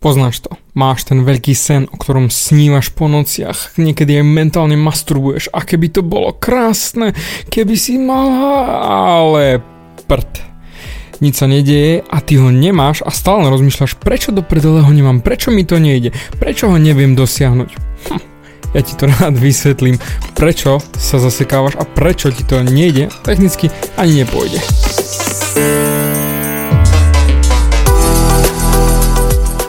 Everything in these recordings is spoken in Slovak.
Poznáš to. Máš ten veľký sen, o ktorom snívaš po nociach. Niekedy aj mentálne masturbuješ. A keby to bolo krásne, keby si mala... Ale prd. Nič sa nedieje a ty ho nemáš a stále rozmýšľaš, prečo do predele ho nemám, prečo mi to nejde, prečo ho neviem dosiahnuť. Hm. Ja ti to rád vysvetlím, prečo sa zasekávaš a prečo ti to nejde, technicky ani nepôjde.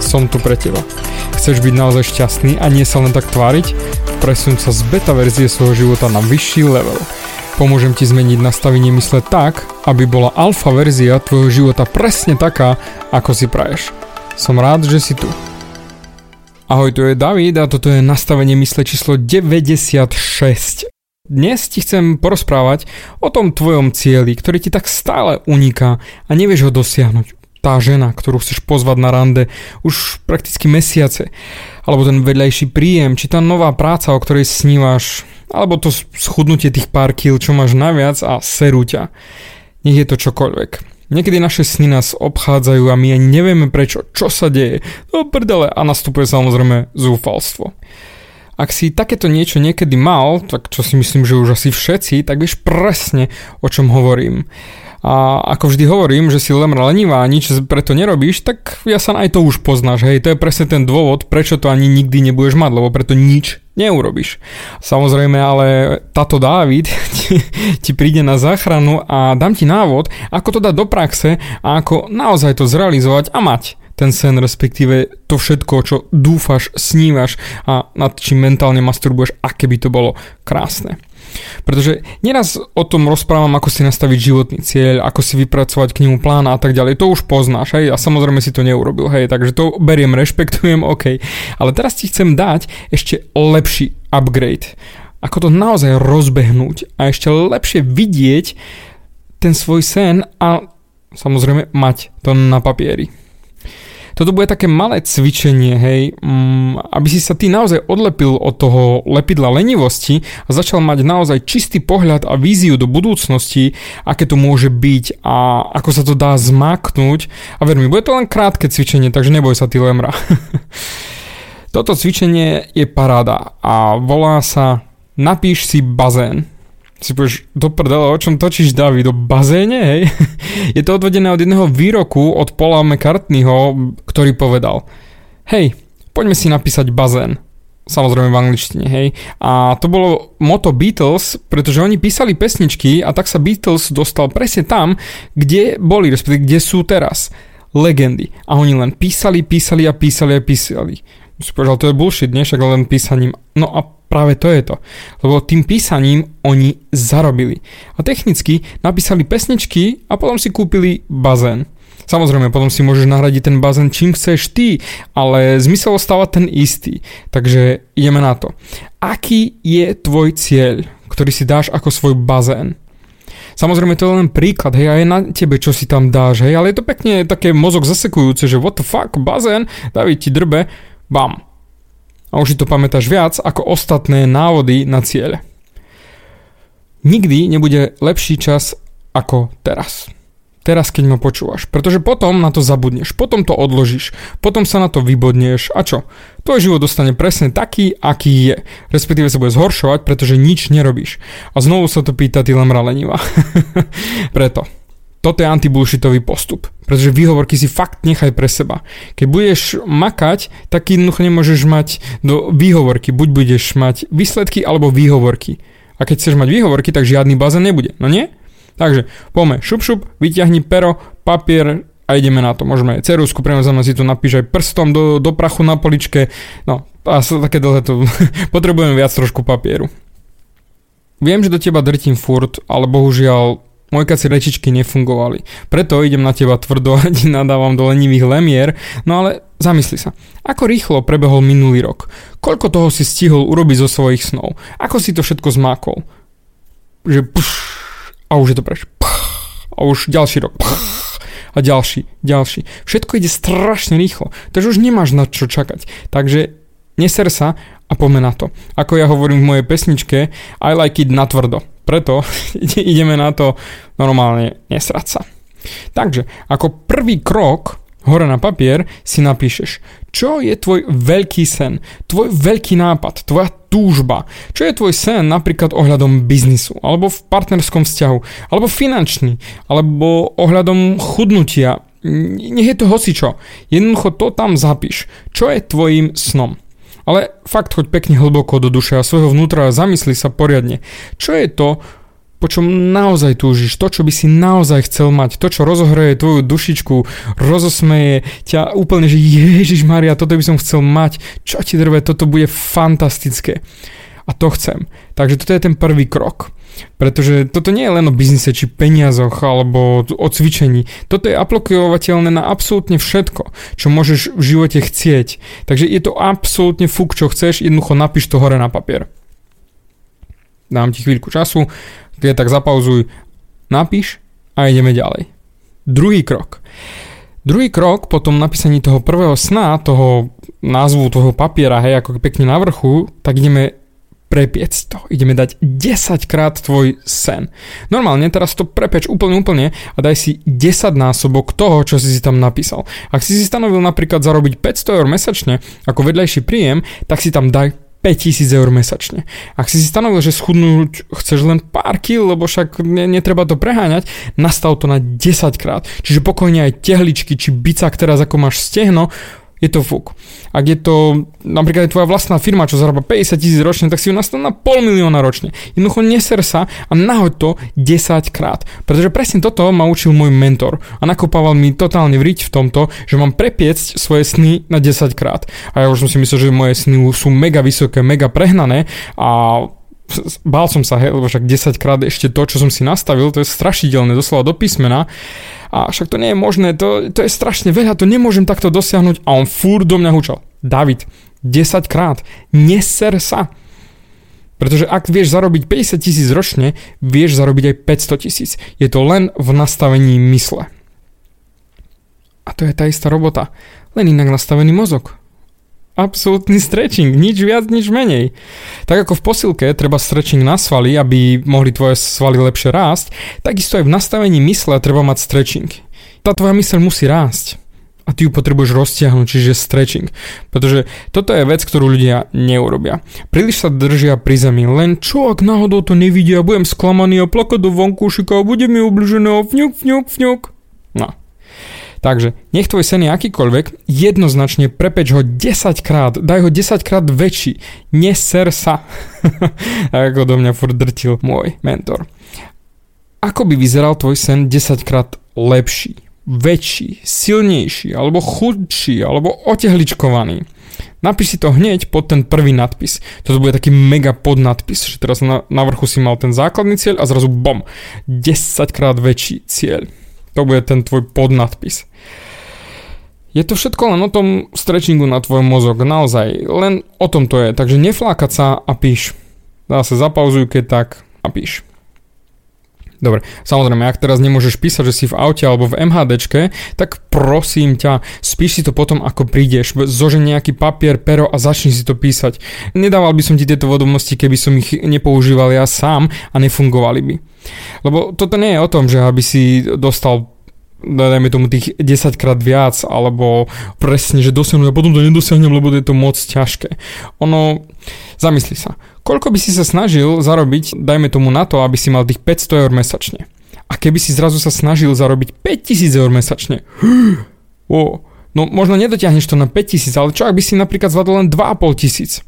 som tu pre teba. Chceš byť naozaj šťastný a nie sa len tak tváriť? Presun sa z beta verzie svojho života na vyšší level. Pomôžem ti zmeniť nastavenie mysle tak, aby bola alfa verzia tvojho života presne taká, ako si praješ. Som rád, že si tu. Ahoj, tu je David a toto je nastavenie mysle číslo 96. Dnes ti chcem porozprávať o tom tvojom cieli, ktorý ti tak stále uniká a nevieš ho dosiahnuť tá žena, ktorú chceš pozvať na rande už prakticky mesiace, alebo ten vedľajší príjem, či tá nová práca, o ktorej snívaš, alebo to schudnutie tých pár kil, čo máš naviac a serú ťa. Nech je to čokoľvek. Niekedy naše sny nás obchádzajú a my ani nevieme prečo, čo sa deje. No prdele a nastupuje samozrejme zúfalstvo. Ak si takéto niečo niekedy mal, tak čo si myslím, že už asi všetci, tak vieš presne, o čom hovorím. A ako vždy hovorím, že si lemra lenivá a nič preto nerobíš, tak ja sa aj to už poznáš, hej, to je presne ten dôvod, prečo to ani nikdy nebudeš mať, lebo preto nič neurobiš. Samozrejme, ale táto Dávid ti, ti príde na záchranu a dám ti návod, ako to dať do praxe a ako naozaj to zrealizovať a mať ten sen, respektíve to všetko, čo dúfaš, snívaš a nad čím mentálne masturbuješ, aké by to bolo krásne. Pretože nieraz o tom rozprávam, ako si nastaviť životný cieľ, ako si vypracovať k nemu plán a tak ďalej. To už poznáš, hej, a samozrejme si to neurobil, hej, takže to beriem, rešpektujem, OK. Ale teraz ti chcem dať ešte lepší upgrade. Ako to naozaj rozbehnúť a ešte lepšie vidieť ten svoj sen a samozrejme mať to na papieri. Toto bude také malé cvičenie, hej, um, aby si sa ty naozaj odlepil od toho lepidla lenivosti a začal mať naozaj čistý pohľad a víziu do budúcnosti, aké to môže byť a ako sa to dá zmaknúť. A ver mi, bude to len krátke cvičenie, takže neboj sa ty lemra. Toto cvičenie je paráda a volá sa Napíš si bazén si povieš, do prdele, o čom točíš David, do bazéne, hej? Je to odvedené od jedného výroku od Paula McCartneyho, ktorý povedal, hej, poďme si napísať bazén. Samozrejme v angličtine, hej. A to bolo moto Beatles, pretože oni písali pesničky a tak sa Beatles dostal presne tam, kde boli, respektíve kde sú teraz. Legendy. A oni len písali, písali a písali a písali. Si povedal, to je bullshit, nie? Však len písaním. No a práve to je to. Lebo tým písaním oni zarobili. A technicky napísali pesničky a potom si kúpili bazén. Samozrejme, potom si môžeš nahradiť ten bazén čím chceš ty, ale zmysel ostáva ten istý. Takže ideme na to. Aký je tvoj cieľ, ktorý si dáš ako svoj bazén? Samozrejme to je len príklad, hej, a je na tebe, čo si tam dáš, hej, ale je to pekne také mozog zasekujúce, že what the fuck, bazén, David ti drbe, bam, a už si to pamätáš viac ako ostatné návody na cieľ. Nikdy nebude lepší čas ako teraz. Teraz, keď ma počúvaš. Pretože potom na to zabudneš, potom to odložíš, potom sa na to vybodneš a čo? Tvoj život dostane presne taký, aký je. Respektíve sa bude zhoršovať, pretože nič nerobíš. A znovu sa to pýta ty lemra lenivá. Preto. Toto je antibullshitový postup, pretože výhovorky si fakt nechaj pre seba. Keď budeš makať, tak jednoducho nemôžeš mať do výhovorky. Buď budeš mať výsledky alebo výhovorky. A keď chceš mať výhovorky, tak žiadny bazén nebude. No nie? Takže poďme, šup šup, vyťahni pero, papier a ideme na to. Môžeme aj cerusku, premazame si to napíš aj prstom do, do prachu na poličke. No, a sa také dlhé to... potrebujeme viac trošku papieru. Viem, že do teba drtím furt, ale bohužiaľ mojkacie rečičky nefungovali. Preto idem na teba tvrdo a ti nadávam do lenivých lemier, no ale zamysli sa. Ako rýchlo prebehol minulý rok? Koľko toho si stihol urobiť zo svojich snov? Ako si to všetko zmákol? Že pš, a už je to preč. A už ďalší rok. A ďalší, ďalší. Všetko ide strašne rýchlo. Takže už nemáš na čo čakať. Takže neser sa a poďme na to. Ako ja hovorím v mojej pesničke, I like it natvrdo. Preto ideme na to normálne nesrať sa. Takže, ako prvý krok hore na papier si napíšeš, čo je tvoj veľký sen, tvoj veľký nápad, tvoja túžba, čo je tvoj sen napríklad ohľadom biznisu, alebo v partnerskom vzťahu, alebo finančný, alebo ohľadom chudnutia, nech je to hocičo. Jednoducho to tam zapíš. Čo je tvojim snom? Ale fakt choď pekne hlboko do duše a svojho vnútra a zamysli sa poriadne. Čo je to, po čom naozaj túžiš, to, čo by si naozaj chcel mať, to, čo rozohreje tvoju dušičku, rozosmeje ťa úplne, že Ježiš Maria, toto by som chcel mať, čo ti drve, toto bude fantastické. A to chcem. Takže toto je ten prvý krok. Pretože toto nie je len o biznise či peniazoch alebo o cvičení. Toto je aplikovateľné na absolútne všetko, čo môžeš v živote chcieť. Takže je to absolútne fuk, čo chceš, jednoducho napíš to hore na papier. Dám ti chvíľku času, keď tak zapauzuj, napíš a ideme ďalej. Druhý krok. Druhý krok po tom napísaní toho prvého sna, toho názvu toho papiera, hej, ako pekne na vrchu, tak ideme prepiec to. Ideme dať 10 krát tvoj sen. Normálne teraz to prepeč úplne úplne a daj si 10 násobok toho, čo si si tam napísal. Ak si si stanovil napríklad zarobiť 500 eur mesačne ako vedľajší príjem, tak si tam daj 5000 eur mesačne. Ak si si stanovil, že schudnúť chceš len pár kil, lebo však ne, netreba to preháňať, nastav to na 10 krát. Čiže pokojne aj tehličky, či bicak teraz ako máš stehno, je to fuk. Ak je to napríklad tvoja vlastná firma, čo zarába 50 tisíc ročne, tak si ju nastav na pol milióna ročne. Jednoducho neser sa a nahoď to 10 krát. Pretože presne toto ma učil môj mentor a nakopával mi totálne vriť v tomto, že mám prepiecť svoje sny na 10 krát. A ja už som si myslel, že moje sny sú mega vysoké, mega prehnané a bál som sa, hej, lebo však 10 krát ešte to, čo som si nastavil, to je strašidelné, doslova do písmena. A však to nie je možné, to, to je strašne veľa, to nemôžem takto dosiahnuť. A on fúr do mňa hučal. David, 10 krát, neser sa. Pretože ak vieš zarobiť 50 tisíc ročne, vieš zarobiť aj 500 tisíc. Je to len v nastavení mysle. A to je tá istá robota. Len inak nastavený mozog absolútny stretching, nič viac, nič menej. Tak ako v posilke treba stretching na svaly, aby mohli tvoje svaly lepšie rásť, takisto aj v nastavení mysle treba mať stretching. Tá tvoja mysel musí rásť a ty ju potrebuješ roztiahnuť, čiže stretching. Pretože toto je vec, ktorú ľudia neurobia. Príliš sa držia pri zemi, len čo ak náhodou to nevidia, budem sklamaný a plakať do vonkúšika a bude mi ubližené a fňuk, fňuk, fňuk. Takže nech tvoj sen je akýkoľvek, jednoznačne prepeč ho 10 krát, daj ho 10 krát väčší, neser sa. ako do mňa furt drtil môj mentor. Ako by vyzeral tvoj sen 10 krát lepší, väčší, silnejší, alebo chudší, alebo otehličkovaný? Napíš si to hneď pod ten prvý nadpis. Toto bude taký mega podnadpis, že teraz na, na vrchu si mal ten základný cieľ a zrazu bom, 10 krát väčší cieľ. To bude ten tvoj podnadpis. Je to všetko len o tom stretchingu na tvoj mozog, naozaj, len o tom to je, takže neflákať sa a píš. Dá sa zapauzuj, keď tak a píš. Dobre, samozrejme, ak teraz nemôžeš písať, že si v aute alebo v MHDčke, tak prosím ťa, spíš si to potom, ako prídeš, zože nejaký papier, pero a začni si to písať. Nedával by som ti tieto vedomosti, keby som ich nepoužíval ja sám a nefungovali by. Lebo toto nie je o tom, že aby si dostal dajme tomu tých 10 krát viac, alebo presne, že dosiahnu a potom to nedosiahnem, lebo je to moc ťažké. Ono, zamysli sa, koľko by si sa snažil zarobiť, dajme tomu na to, aby si mal tých 500 eur mesačne. A keby si zrazu sa snažil zarobiť 5000 eur mesačne, oh, no možno nedotiahneš to na 5000, ale čo ak by si napríklad zvládol len 2,5 tisíc?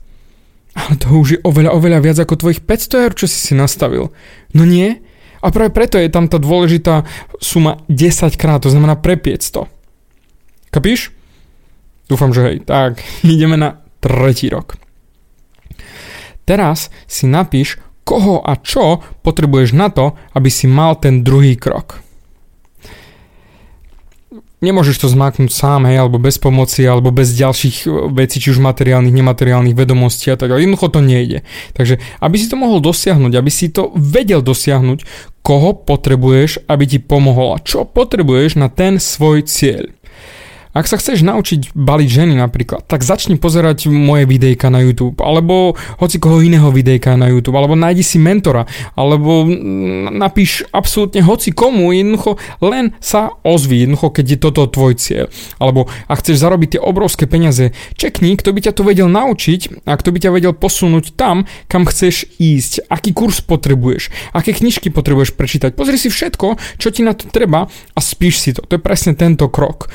Ale to už je oveľa, oveľa viac ako tvojich 500 eur, čo si si nastavil. No nie? A práve preto je tam tá dôležitá suma 10 krát, to znamená prepiec to. Kapíš? Dúfam, že hej. Tak, ideme na tretí rok. Teraz si napíš, koho a čo potrebuješ na to, aby si mal ten druhý krok nemôžeš to zmáknúť sám, hej, alebo bez pomoci, alebo bez ďalších e, vecí, či už materiálnych, nemateriálnych vedomostí a tak ďalej. Jednoducho to nejde. Takže, aby si to mohol dosiahnuť, aby si to vedel dosiahnuť, koho potrebuješ, aby ti pomohol a čo potrebuješ na ten svoj cieľ. Ak sa chceš naučiť baliť ženy napríklad, tak začni pozerať moje videjka na YouTube, alebo hoci koho iného videjka na YouTube, alebo nájdi si mentora, alebo napíš absolútne hoci komu, jednoducho len sa ozví, jednoducho keď je toto tvoj cieľ. Alebo ak chceš zarobiť tie obrovské peniaze, čekni, kto by ťa to vedel naučiť a kto by ťa vedel posunúť tam, kam chceš ísť, aký kurz potrebuješ, aké knižky potrebuješ prečítať. Pozri si všetko, čo ti na to treba a spíš si to. To je presne tento krok.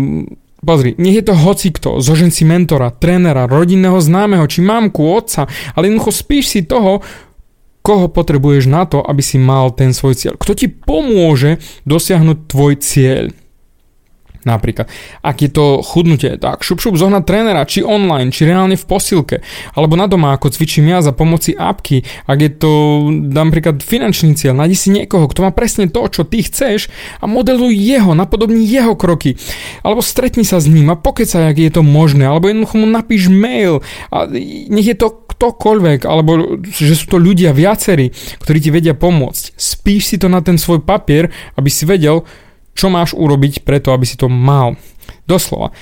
Um, pozri, nech je to hocikto, zožen si mentora, trénera, rodinného známeho, či mamku, otca, ale jednoducho spíš si toho, koho potrebuješ na to, aby si mal ten svoj cieľ. Kto ti pomôže dosiahnuť tvoj cieľ. Napríklad, ak je to chudnutie, tak šup šup zohnať trénera, či online, či reálne v posilke, alebo na doma, ako cvičím ja za pomoci apky, ak je to napríklad finančný cieľ, nájdi si niekoho, kto má presne to, čo ty chceš a modeluj jeho, napodobní jeho kroky, alebo stretni sa s ním a pokecaj, ak je to možné, alebo jednoducho mu napíš mail a nech je to ktokoľvek, alebo že sú to ľudia viacerí, ktorí ti vedia pomôcť. Spíš si to na ten svoj papier, aby si vedel, čo máš urobiť preto, aby si to mal. Doslova.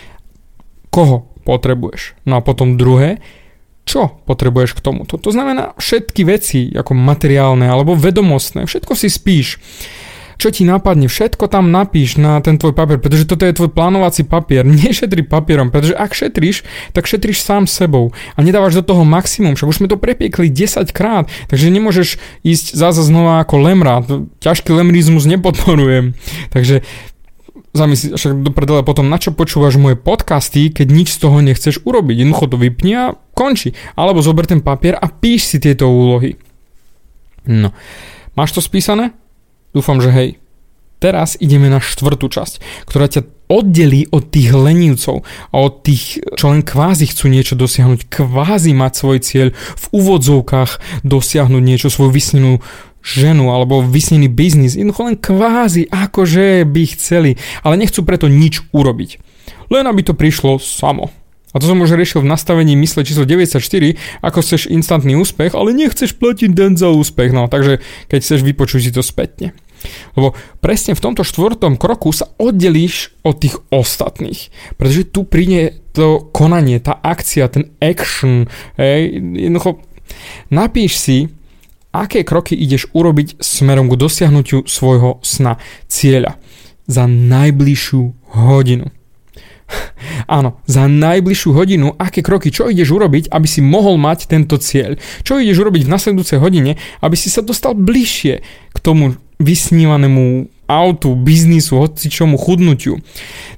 Koho potrebuješ? No a potom druhé, čo potrebuješ k tomu? To, to znamená všetky veci, ako materiálne alebo vedomostné, všetko si spíš čo ti napadne, všetko tam napíš na ten tvoj papier, pretože toto je tvoj plánovací papier. Nešetri papierom, pretože ak šetríš, tak šetríš sám sebou a nedávaš do toho maximum, však už sme to prepiekli 10 krát, takže nemôžeš ísť zase znova ako lemra. Ťažký lemrizmus nepodporujem. Takže zamysli, však do predele potom, na čo počúvaš moje podcasty, keď nič z toho nechceš urobiť. Jednoducho to vypni a končí. Alebo zober ten papier a píš si tieto úlohy. No. Máš to spísané? Dúfam, že hej. Teraz ideme na štvrtú časť, ktorá ťa oddelí od tých lenivcov a od tých, čo len kvázi chcú niečo dosiahnuť, kvázi mať svoj cieľ, v úvodzovkách dosiahnuť niečo, svoju vysnenú ženu alebo vysnený biznis, jednoducho len kvázi, akože by chceli, ale nechcú preto nič urobiť. Len aby to prišlo samo. A to som už riešil v nastavení mysle číslo 94, ako chceš instantný úspech, ale nechceš platiť den za úspech. No, takže keď chceš, vypočuť si to spätne. Lebo presne v tomto štvrtom kroku sa oddelíš od tých ostatných. Pretože tu príde to konanie, tá akcia, ten action. Hej, jednoducho napíš si, aké kroky ideš urobiť smerom k dosiahnutiu svojho sna, cieľa za najbližšiu hodinu. Áno, za najbližšiu hodinu, aké kroky, čo ideš urobiť, aby si mohol mať tento cieľ. Čo ideš urobiť v nasledujúcej hodine, aby si sa dostal bližšie k tomu vysnívanému autu, biznisu, hoci čomu chudnutiu.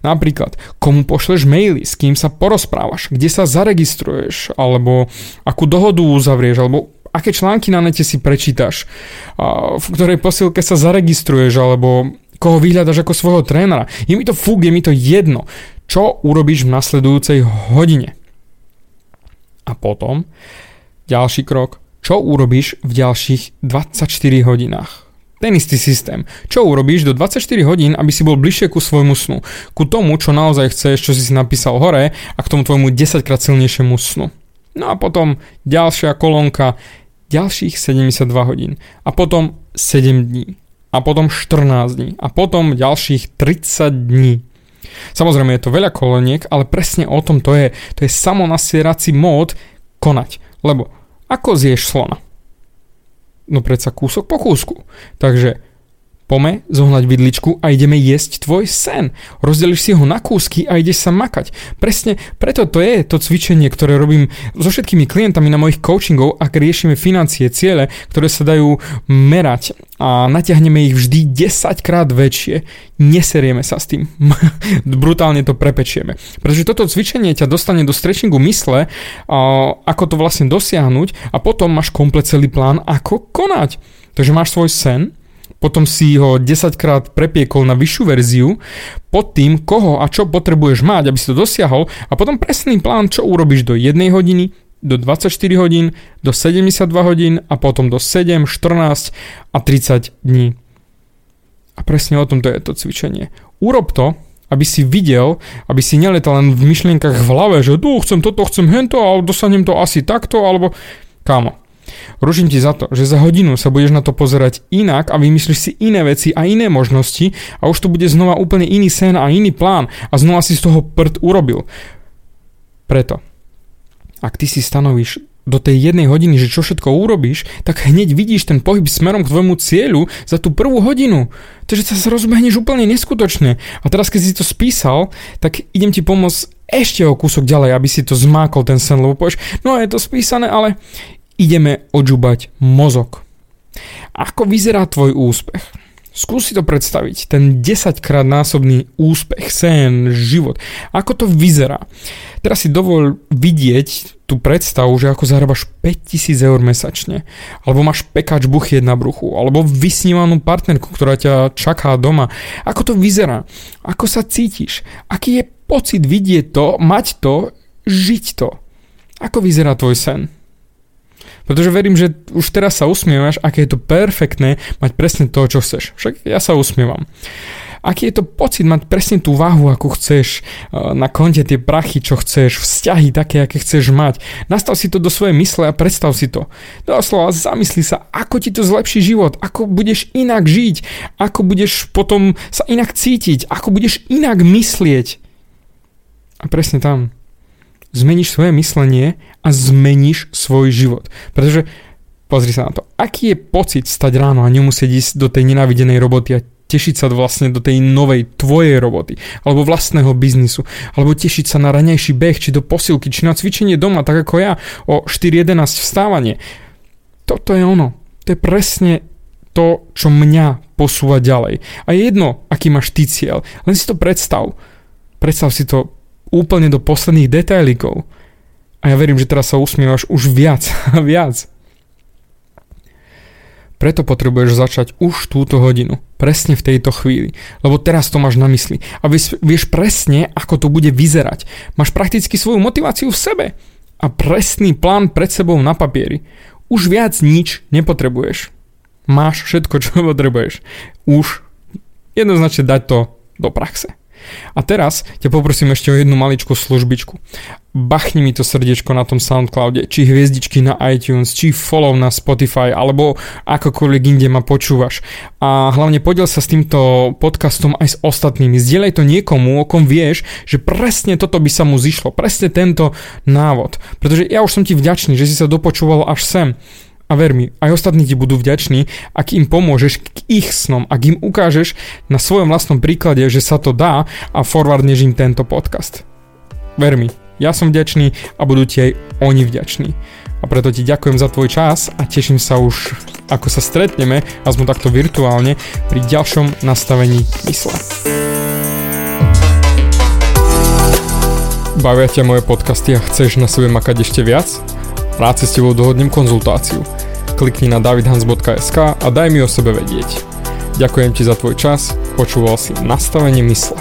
Napríklad, komu pošleš maily, s kým sa porozprávaš, kde sa zaregistruješ, alebo akú dohodu uzavrieš, alebo aké články na nete si prečítaš, v ktorej posilke sa zaregistruješ, alebo koho vyhľadaš ako svojho trénera. Je mi to fúk, je mi to jedno. Čo urobíš v nasledujúcej hodine? A potom, ďalší krok, čo urobíš v ďalších 24 hodinách? Ten istý systém. Čo urobíš do 24 hodín, aby si bol bližšie ku svojmu snu? Ku tomu, čo naozaj chceš, čo si si napísal hore a k tomu tvojmu 10 krát silnejšiemu snu. No a potom ďalšia kolónka, ďalších 72 hodín. A potom 7 dní. A potom 14 dní. A potom ďalších 30 dní. Samozrejme je to veľa koloniek, ale presne o tom to je. To je samonasierací mód konať. Lebo ako zješ slona? No predsa kúsok po kúsku. Takže Pome zohnať vidličku a ideme jesť tvoj sen. Rozdeliš si ho na kúsky a ideš sa makať. Presne preto to je to cvičenie, ktoré robím so všetkými klientami na mojich coachingov, ak riešime financie, ciele, ktoré sa dajú merať a natiahneme ich vždy 10 krát väčšie. Neserieme sa s tým. Brutálne to prepečieme. Pretože toto cvičenie ťa dostane do stretchingu mysle, ako to vlastne dosiahnuť a potom máš komplet celý plán, ako konať. Takže máš svoj sen, potom si ho 10 krát prepiekol na vyššiu verziu pod tým, koho a čo potrebuješ mať, aby si to dosiahol a potom presný plán, čo urobíš do 1 hodiny, do 24 hodín, do 72 hodín a potom do 7, 14 a 30 dní. A presne o tomto je to cvičenie. Urob to, aby si videl, aby si neletal len v myšlienkach v hlave, že tu chcem toto, chcem hento, ale dosanem to asi takto, alebo kámo. Ruším ti za to, že za hodinu sa budeš na to pozerať inak a vymyslíš si iné veci a iné možnosti a už to bude znova úplne iný sen a iný plán a znova si z toho prd urobil. Preto, ak ty si stanovíš do tej jednej hodiny, že čo všetko urobíš, tak hneď vidíš ten pohyb smerom k tvojmu cieľu za tú prvú hodinu. Takže sa rozbehneš úplne neskutočne. A teraz, keď si to spísal, tak idem ti pomôcť ešte o kúsok ďalej, aby si to zmákol ten sen, lebo povieš, no je to spísané, ale ideme odžubať mozog. Ako vyzerá tvoj úspech? Skús si to predstaviť, ten 10 krát násobný úspech, sen, život. Ako to vyzerá? Teraz si dovol vidieť tú predstavu, že ako zarábaš 5000 eur mesačne, alebo máš pekač buchiet na bruchu, alebo vysnívanú partnerku, ktorá ťa čaká doma. Ako to vyzerá? Ako sa cítiš? Aký je pocit vidieť to, mať to, žiť to? Ako vyzerá tvoj sen? Pretože verím, že už teraz sa usmievaš, aké je to perfektné mať presne to, čo chceš. Však ja sa usmievam. Aký je to pocit mať presne tú váhu, ako chceš, eh, na konte tie prachy, čo chceš, vzťahy také, aké chceš mať. Nastav si to do svojej mysle a predstav si to. Doslova zamysli sa, ako ti to zlepší život, ako budeš inak žiť, ako budeš potom sa inak cítiť, ako budeš inak myslieť. A presne tam zmeníš svoje myslenie a zmeníš svoj život. Pretože pozri sa na to, aký je pocit stať ráno a nemusieť ísť do tej nenávidenej roboty a tešiť sa vlastne do tej novej tvojej roboty, alebo vlastného biznisu, alebo tešiť sa na ranejší beh, či do posilky, či na cvičenie doma, tak ako ja, o 4.11 vstávanie. Toto je ono. To je presne to, čo mňa posúva ďalej. A je jedno, aký máš ty cieľ, len si to predstav. Predstav si to úplne do posledných detailikov. A ja verím, že teraz sa usmievaš už viac a viac. Preto potrebuješ začať už túto hodinu, presne v tejto chvíli, lebo teraz to máš na mysli a vieš, vieš presne, ako to bude vyzerať. Máš prakticky svoju motiváciu v sebe a presný plán pred sebou na papieri. Už viac nič nepotrebuješ. Máš všetko, čo potrebuješ. Už jednoznačne dať to do praxe. A teraz ťa poprosím ešte o jednu maličkú službičku. Bachni mi to srdiečko na tom Soundcloude, či hviezdičky na iTunes, či follow na Spotify, alebo akokoľvek inde ma počúvaš. A hlavne podiel sa s týmto podcastom aj s ostatnými. Zdieľaj to niekomu, o kom vieš, že presne toto by sa mu zišlo. Presne tento návod. Pretože ja už som ti vďačný, že si sa dopočúval až sem. A ver mi, aj ostatní ti budú vďační, ak im pomôžeš k ich snom, ak im ukážeš na svojom vlastnom príklade, že sa to dá a forwardneš im tento podcast. Ver mi, ja som vďačný a budú ti aj oni vďační. A preto ti ďakujem za tvoj čas a teším sa už, ako sa stretneme, aspoň takto virtuálne, pri ďalšom nastavení mysle. Bavia ťa moje podcasty a chceš na sebe makať ešte viac? Rád si s tebou dohodnem konzultáciu. Klikni na davidhans.sk a daj mi o sebe vedieť. Ďakujem ti za tvoj čas, počúval si nastavenie mysle.